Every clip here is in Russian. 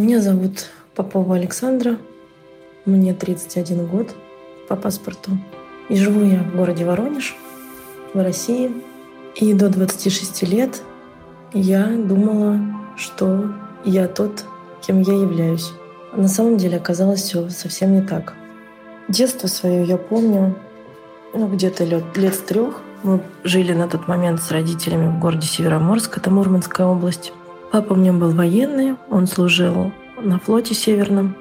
Меня зовут Попова Александра. Мне 31 год по паспорту. И живу я в городе Воронеж, в России. И до 26 лет я думала, что я тот, кем я являюсь. А на самом деле оказалось все совсем не так. Детство свое я помню, ну, где-то лет, лет с трех. Мы жили на тот момент с родителями в городе Североморск, это Мурманская область. Папа у меня был военный, он служил на флоте северном.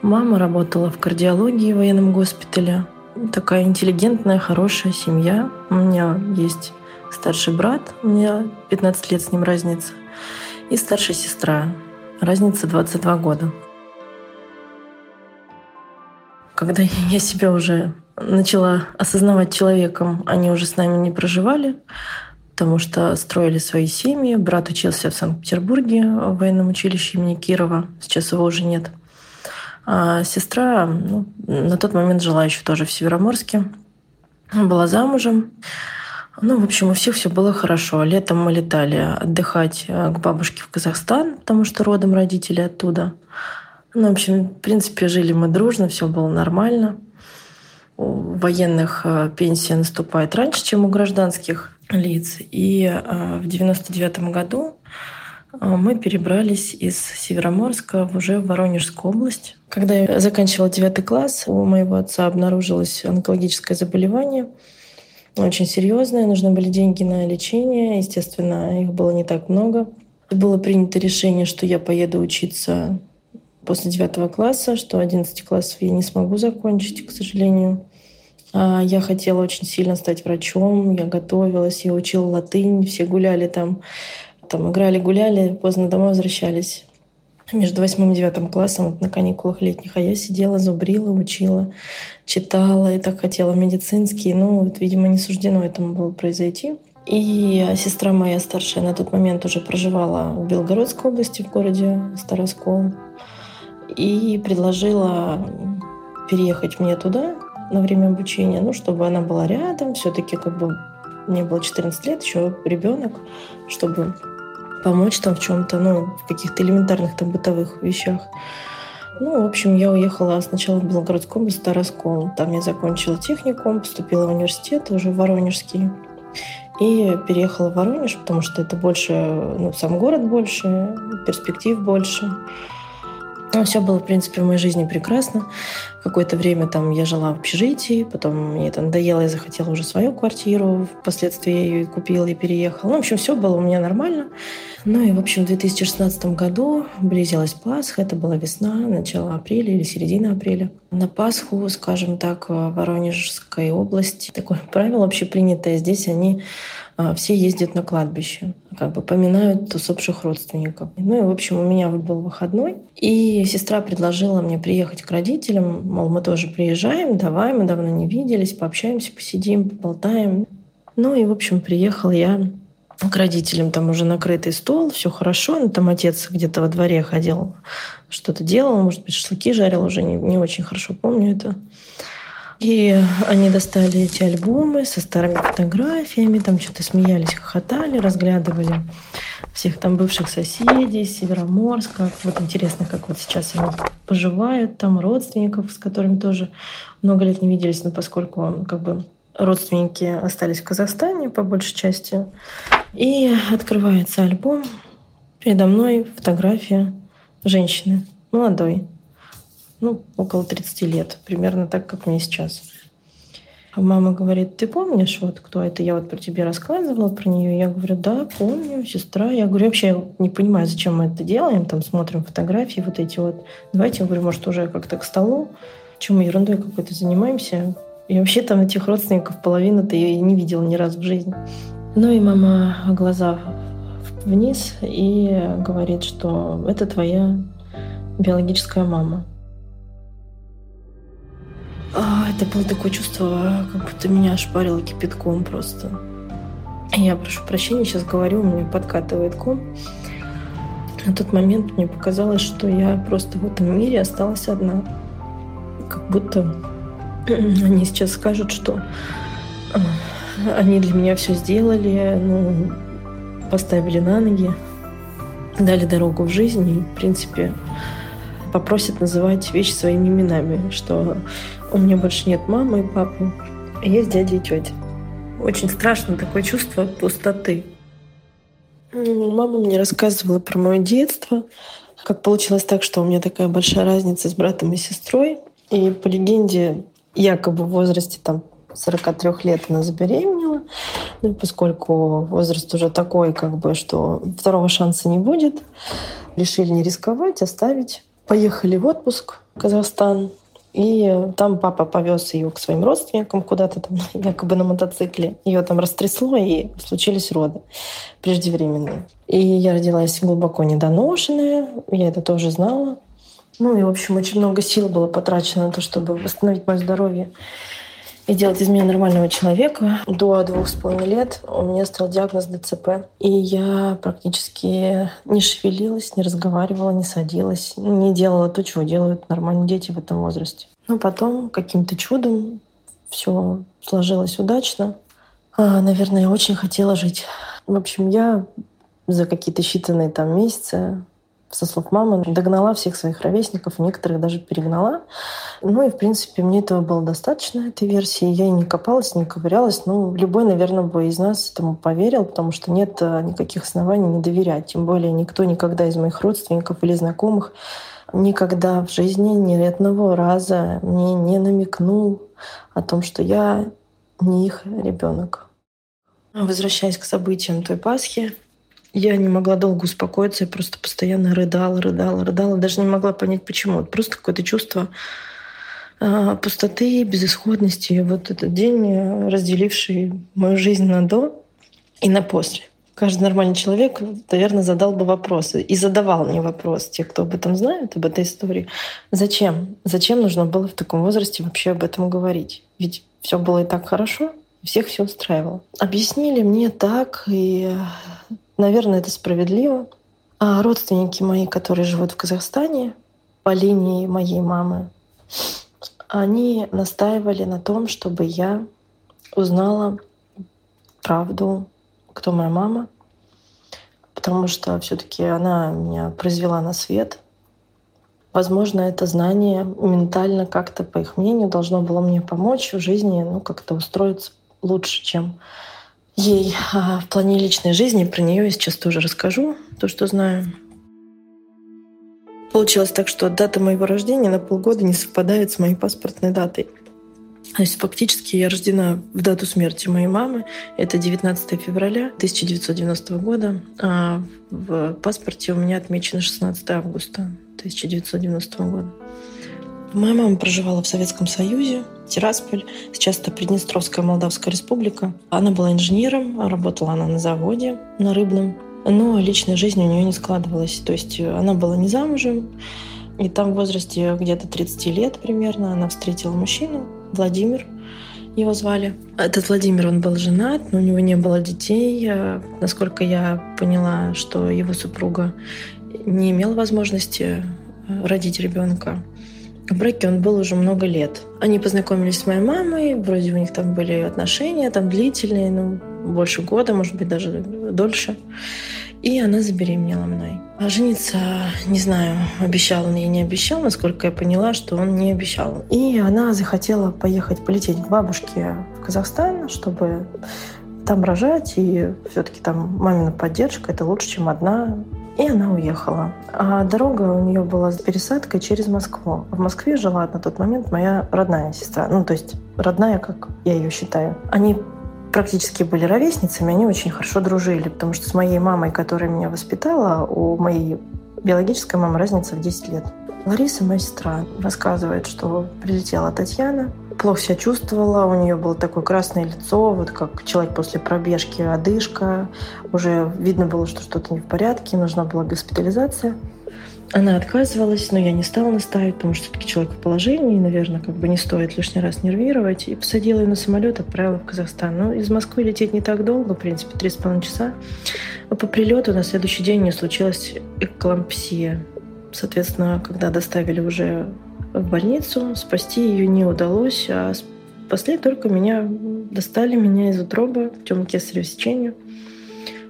Мама работала в кардиологии в военном госпитале. Такая интеллигентная, хорошая семья. У меня есть старший брат, у меня 15 лет с ним разница, и старшая сестра, разница 22 года. Когда я себя уже начала осознавать человеком, они уже с нами не проживали, потому что строили свои семьи. Брат учился в Санкт-Петербурге в военном училище имени Кирова. Сейчас его уже нет. А сестра ну, на тот момент жила еще тоже в Североморске. Была замужем. Ну, в общем, у всех все было хорошо. Летом мы летали отдыхать э, к бабушке в Казахстан, потому что родом родители оттуда. Ну, в общем, в принципе, жили мы дружно, все было нормально. У военных э, пенсия наступает раньше, чем у гражданских лиц. И э, в 99 году мы перебрались из Североморска уже в Воронежскую область. Когда я заканчивала девятый класс, у моего отца обнаружилось онкологическое заболевание – очень серьезная, нужны были деньги на лечение, естественно, их было не так много. Было принято решение, что я поеду учиться после девятого класса, что 11 классов я не смогу закончить, к сожалению. А я хотела очень сильно стать врачом, я готовилась, я учила латынь, все гуляли там, там играли, гуляли, поздно домой возвращались между восьмым и девятым классом вот на каникулах летних, а я сидела, зубрила, учила, читала и так хотела медицинский. Ну, вот, видимо, не суждено этому было произойти. И сестра моя старшая на тот момент уже проживала в Белгородской области, в городе Староскол. И предложила переехать мне туда на время обучения, ну, чтобы она была рядом. все таки как бы мне было 14 лет, еще ребенок, чтобы помочь там в чем-то, ну, в каких-то элементарных там бытовых вещах. Ну, в общем, я уехала сначала в Белгородскую область, Тараскол. Там я закончила техникум, поступила в университет, уже в Воронежский. И переехала в Воронеж, потому что это больше, ну, сам город больше, перспектив больше. Ну, все было, в принципе, в моей жизни прекрасно. Какое-то время там я жила в общежитии, потом мне это надоело, я захотела уже свою квартиру. Впоследствии я ее и купила, и переехала. Ну, в общем, все было у меня нормально. Ну и, в общем, в 2016 году близилась Пасха, это была весна, начало апреля или середина апреля. На Пасху, скажем так, в Воронежской области, такое правило общепринятое, здесь они а, все ездят на кладбище, как бы поминают усопших родственников. Ну и, в общем, у меня был выходной, и сестра предложила мне приехать к родителям, мол, мы тоже приезжаем, давай, мы давно не виделись, пообщаемся, посидим, поболтаем. Ну и, в общем, приехал я к родителям, там уже накрытый стол, все хорошо, ну там отец где-то во дворе ходил, что-то делал, может быть, шашлыки жарил, уже не, не очень хорошо помню это. И они достали эти альбомы со старыми фотографиями, там что-то смеялись, хохотали, разглядывали всех там бывших соседей, Североморска. Вот интересно, как вот сейчас они поживают, там родственников, с которыми тоже много лет не виделись, но поскольку как бы родственники остались в Казахстане по большей части. И открывается альбом. Передо мной фотография женщины, молодой, ну, около 30 лет, примерно так, как мне сейчас. А мама говорит, ты помнишь, вот кто это? Я вот про тебя рассказывала, про нее. Я говорю, да, помню, сестра. Я говорю, вообще я не понимаю, зачем мы это делаем, там смотрим фотографии вот эти вот. Давайте, я говорю, может, уже как-то к столу. Чем мы ерундой какой-то занимаемся? И вообще там этих родственников половина-то я и не видела ни разу в жизни. Ну и мама глаза вниз и говорит, что это твоя биологическая мама. А, это было такое чувство, как будто меня ошпарило кипятком просто. Я прошу прощения, сейчас говорю, у меня подкатывает ком. На тот момент мне показалось, что я просто в этом мире осталась одна. Как будто они сейчас скажут, что а, они для меня все сделали, ну, поставили на ноги. дали дорогу в жизнь и, в принципе, попросят называть вещи своими именами, что у меня больше нет мамы и папы, а есть дядя и тетя. Очень страшно такое чувство пустоты. Мама мне рассказывала про мое детство, как получилось так, что у меня такая большая разница с братом и сестрой. И по легенде, якобы в возрасте там 43 лет она забеременела, ну, поскольку возраст уже такой, как бы, что второго шанса не будет, решили не рисковать, оставить. Поехали в отпуск в Казахстан. И там папа повез ее к своим родственникам куда-то там, якобы на мотоцикле. Ее там растрясло, и случились роды преждевременные. И я родилась глубоко недоношенная, я это тоже знала. Ну и, в общем, очень много сил было потрачено на то, чтобы восстановить мое здоровье и делать из меня нормального человека. До двух с половиной лет у меня стал диагноз ДЦП. И я практически не шевелилась, не разговаривала, не садилась, не делала то, чего делают нормальные дети в этом возрасте. Но потом каким-то чудом все сложилось удачно. А, наверное, я очень хотела жить. В общем, я за какие-то считанные там месяцы со слов мамы, догнала всех своих ровесников, некоторых даже перегнала. Ну и, в принципе, мне этого было достаточно, этой версии. Я и не копалась, не ковырялась. Ну, любой, наверное, бы из нас этому поверил, потому что нет э, никаких оснований не доверять. Тем более никто никогда из моих родственников или знакомых никогда в жизни ни одного раза мне не намекнул о том, что я не их ребенок. Возвращаясь к событиям той Пасхи, я не могла долго успокоиться, я просто постоянно рыдала, рыдала, рыдала, даже не могла понять, почему. Просто какое-то чувство э, пустоты, безысходности. И вот этот день, разделивший мою жизнь на до и на после. Каждый нормальный человек, наверное, задал бы вопросы. И задавал мне вопрос, те, кто об этом знает, об этой истории. Зачем? Зачем нужно было в таком возрасте вообще об этом говорить? Ведь все было и так хорошо, всех все устраивало. Объяснили мне так, и Наверное, это справедливо. А родственники мои, которые живут в Казахстане, по линии моей мамы, они настаивали на том, чтобы я узнала правду, кто моя мама, потому что все-таки она меня произвела на свет. Возможно, это знание ментально как-то, по их мнению, должно было мне помочь в жизни, ну, как-то устроиться лучше, чем ей а, в плане личной жизни. Про нее я сейчас тоже расскажу, то, что знаю. Получилось так, что дата моего рождения на полгода не совпадает с моей паспортной датой. То есть фактически я рождена в дату смерти моей мамы. Это 19 февраля 1990 года. А в паспорте у меня отмечено 16 августа 1990 года. Моя мама проживала в Советском Союзе, Тирасполь. Сейчас это Приднестровская Молдавская Республика. Она была инженером, работала она на заводе, на рыбном. Но личная жизнь у нее не складывалась. То есть она была не замужем, и там в возрасте где-то 30 лет примерно она встретила мужчину, Владимир, его звали. Этот Владимир, он был женат, но у него не было детей. Насколько я поняла, что его супруга не имела возможности родить ребенка. В браке он был уже много лет. Они познакомились с моей мамой, вроде у них там были отношения, там длительные, ну, больше года, может быть, даже дольше. И она забеременела мной. А жениться, не знаю, обещал он ей, не обещал, насколько я поняла, что он не обещал. И она захотела поехать, полететь к бабушке в Казахстан, чтобы там рожать, и все-таки там мамина поддержка это лучше, чем одна и она уехала. А дорога у нее была с пересадкой через Москву. В Москве жила на тот момент моя родная сестра. Ну, то есть родная, как я ее считаю. Они практически были ровесницами, они очень хорошо дружили, потому что с моей мамой, которая меня воспитала, у моей биологической мамы разница в 10 лет. Лариса, моя сестра, рассказывает, что прилетела Татьяна, плохо себя чувствовала, у нее было такое красное лицо, вот как человек после пробежки, одышка. Уже видно было, что что-то не в порядке, нужна была госпитализация. Она отказывалась, но я не стала настаивать, потому что все-таки человек в положении, наверное, как бы не стоит лишний раз нервировать. И посадила ее на самолет, отправила в Казахстан. Но из Москвы лететь не так долго, в принципе, три с половиной часа. Но по прилету на следующий день не случилась эклампсия. Соответственно, когда доставили уже в больницу. Спасти ее не удалось, а спасли только меня, достали меня из утробы путем кесарево сечения.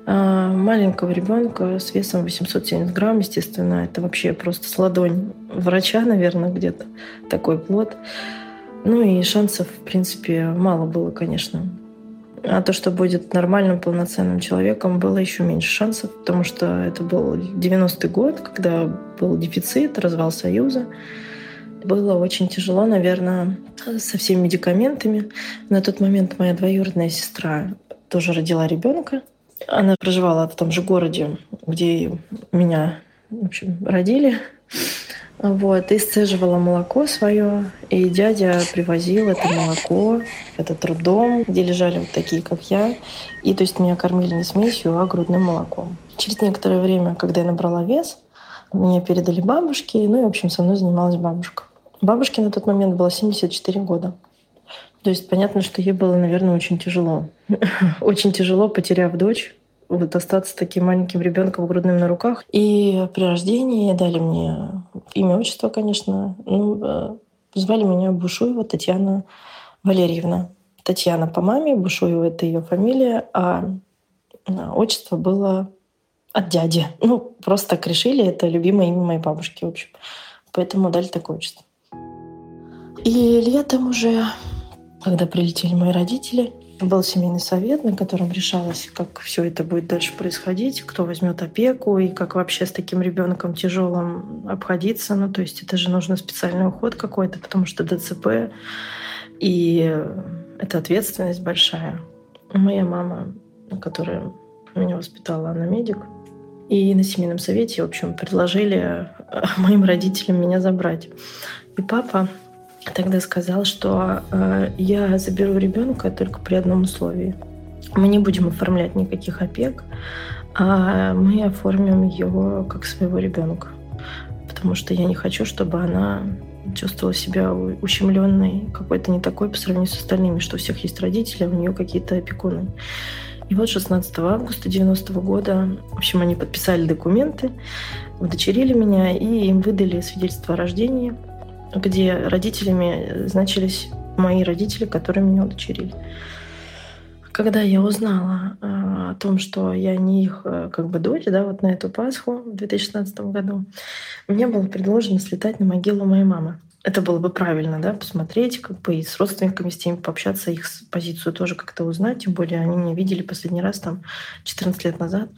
а, маленького ребенка с весом 870 грамм, естественно, это вообще просто с ладонь врача, наверное, где-то такой плод. Ну и шансов, в принципе, мало было, конечно. А то, что будет нормальным, полноценным человеком, было еще меньше шансов, потому что это был 90-й год, когда был дефицит, развал Союза. Было очень тяжело, наверное, со всеми медикаментами. На тот момент моя двоюродная сестра тоже родила ребенка. Она проживала в том же городе, где меня, в общем, родили. Вот, и сцеживала молоко свое, и дядя привозил это молоко, этот роддом, где лежали вот такие, как я. И то есть меня кормили не смесью, а грудным молоком. Через некоторое время, когда я набрала вес, меня передали бабушке, ну и, в общем, со мной занималась бабушка. Бабушке на тот момент было 74 года. То есть понятно, что ей было, наверное, очень тяжело. очень тяжело, потеряв дочь, вот остаться таким маленьким ребенком грудным на руках. И при рождении дали мне имя, отчество, конечно. Ну, э, звали меня Бушуева Татьяна Валерьевна. Татьяна по маме, Бушуева — это ее фамилия, а отчество было от дяди. Ну, просто так решили, это любимое имя моей бабушки, в общем. Поэтому дали такое отчество. И летом уже, когда прилетели мои родители, был семейный совет, на котором решалось, как все это будет дальше происходить, кто возьмет опеку и как вообще с таким ребенком тяжелым обходиться. Ну, то есть это же нужно специальный уход какой-то, потому что ДЦП и это ответственность большая. Моя мама, которая меня воспитала, она медик. И на семейном совете, в общем, предложили моим родителям меня забрать. И папа тогда сказал, что э, я заберу ребенка только при одном условии. Мы не будем оформлять никаких опек, а мы оформим ее как своего ребенка. Потому что я не хочу, чтобы она чувствовала себя ущемленной, какой-то не такой по сравнению с остальными, что у всех есть родители, а у нее какие-то опекуны. И вот 16 августа 90 -го года, в общем, они подписали документы, удочерили меня, и им выдали свидетельство о рождении – где родителями значились мои родители, которые меня удочерили. Когда я узнала э, о том, что я не их э, как бы дочь, да, вот на эту Пасху в 2016 году, мне было предложено слетать на могилу моей мамы. Это было бы правильно, да, посмотреть, как бы и с родственниками, с теми пообщаться, их позицию тоже как-то узнать. Тем более они меня видели последний раз там 14 лет назад.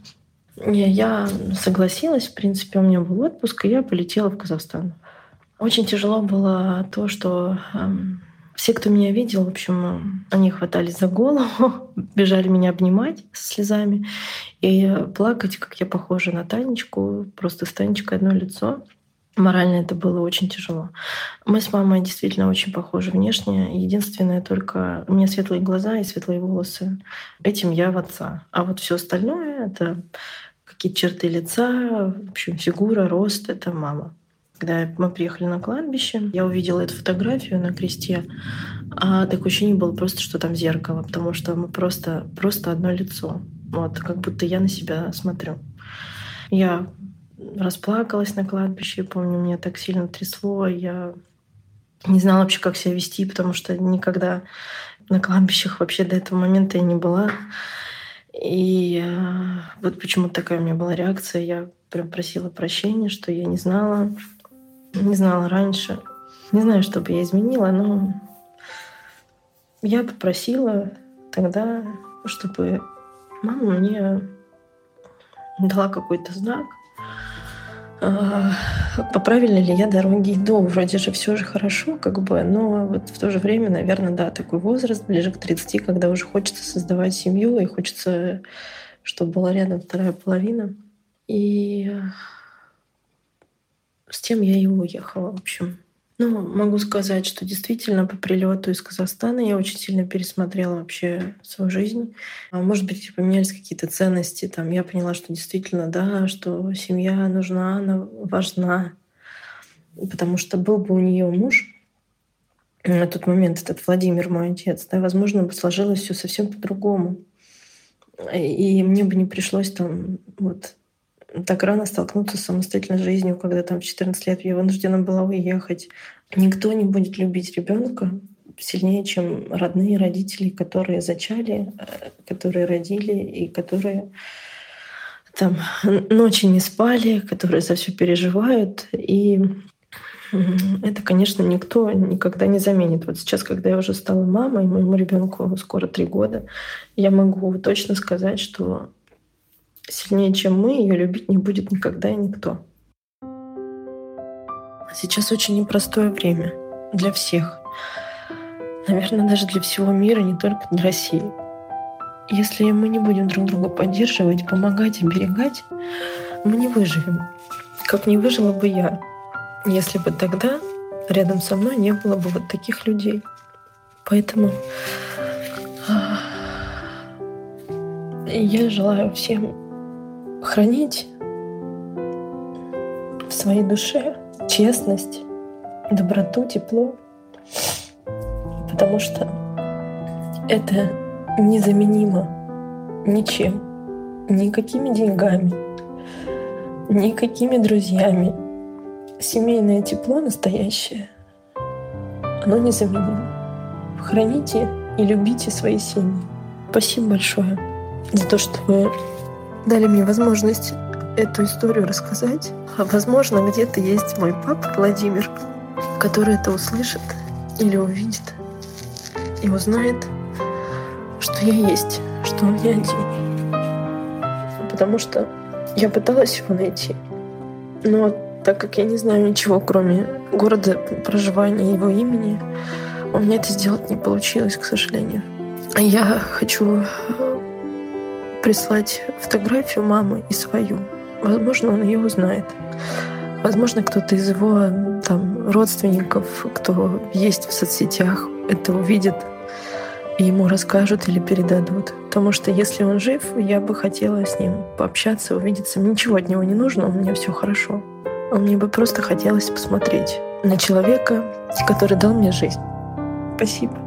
Я согласилась, в принципе, у меня был отпуск, и я полетела в Казахстан. Очень тяжело было то, что эм, все, кто меня видел, в общем, они хватались за голову, бежали меня обнимать со слезами и плакать, как я похожа на Танечку, просто с Танечкой одно лицо. Морально это было очень тяжело. Мы с мамой действительно очень похожи внешне. Единственное только у меня светлые глаза и светлые волосы. Этим я в отца. А вот все остальное это какие-то черты лица, в общем, фигура, рост — это мама. Когда мы приехали на кладбище, я увидела эту фотографию на кресте, а такое ощущение было просто, что там зеркало, потому что мы просто, просто одно лицо. Вот, как будто я на себя смотрю. Я расплакалась на кладбище, помню, меня так сильно трясло, я не знала вообще, как себя вести, потому что никогда на кладбищах вообще до этого момента я не была. И э, вот почему такая у меня была реакция. Я прям просила прощения, что я не знала, не знала раньше. Не знаю, что бы я изменила, но я попросила тогда, чтобы мама мне дала какой-то знак, а, по правильной ли я дороге иду. Вроде же все же хорошо, как бы, но вот в то же время, наверное, да, такой возраст, ближе к 30, когда уже хочется создавать семью и хочется, чтобы была рядом вторая половина. И с тем я и уехала, в общем. Ну, могу сказать, что действительно по прилету из Казахстана я очень сильно пересмотрела вообще свою жизнь. А, может быть, поменялись какие-то ценности. Там я поняла, что действительно, да, что семья нужна, она важна. Потому что был бы у нее муж, на тот момент этот Владимир, мой отец, да, возможно, бы сложилось все совсем по-другому. И мне бы не пришлось там вот так рано столкнуться с самостоятельной жизнью, когда там 14 лет я вынуждена была уехать. Никто не будет любить ребенка сильнее, чем родные родители, которые зачали, э, которые родили и которые там ночи не спали, которые за все переживают. И это, конечно, никто никогда не заменит. Вот сейчас, когда я уже стала мамой, моему ребенку скоро три года, я могу точно сказать, что сильнее, чем мы, ее любить не будет никогда и никто. Сейчас очень непростое время для всех. Наверное, даже для всего мира, не только для России. Если мы не будем друг друга поддерживать, помогать, оберегать, мы не выживем. Как не выжила бы я, если бы тогда рядом со мной не было бы вот таких людей. Поэтому а, я желаю всем хранить в своей душе честность, доброту, тепло, потому что это незаменимо ничем, никакими деньгами, никакими друзьями. Семейное тепло настоящее, оно незаменимо. Храните и любите свои семьи. Спасибо большое за то, что вы дали мне возможность эту историю рассказать. А возможно, где-то есть мой папа Владимир, который это услышит или увидит и узнает, что я есть, что он не один. Потому что я пыталась его найти, но так как я не знаю ничего, кроме города проживания его имени, у меня это сделать не получилось, к сожалению. Я хочу прислать фотографию мамы и свою. Возможно, он ее узнает. Возможно, кто-то из его там, родственников, кто есть в соцсетях, это увидит и ему расскажут или передадут. Потому что если он жив, я бы хотела с ним пообщаться, увидеться. Мне ничего от него не нужно, у меня все хорошо. А мне бы просто хотелось посмотреть на человека, который дал мне жизнь. Спасибо.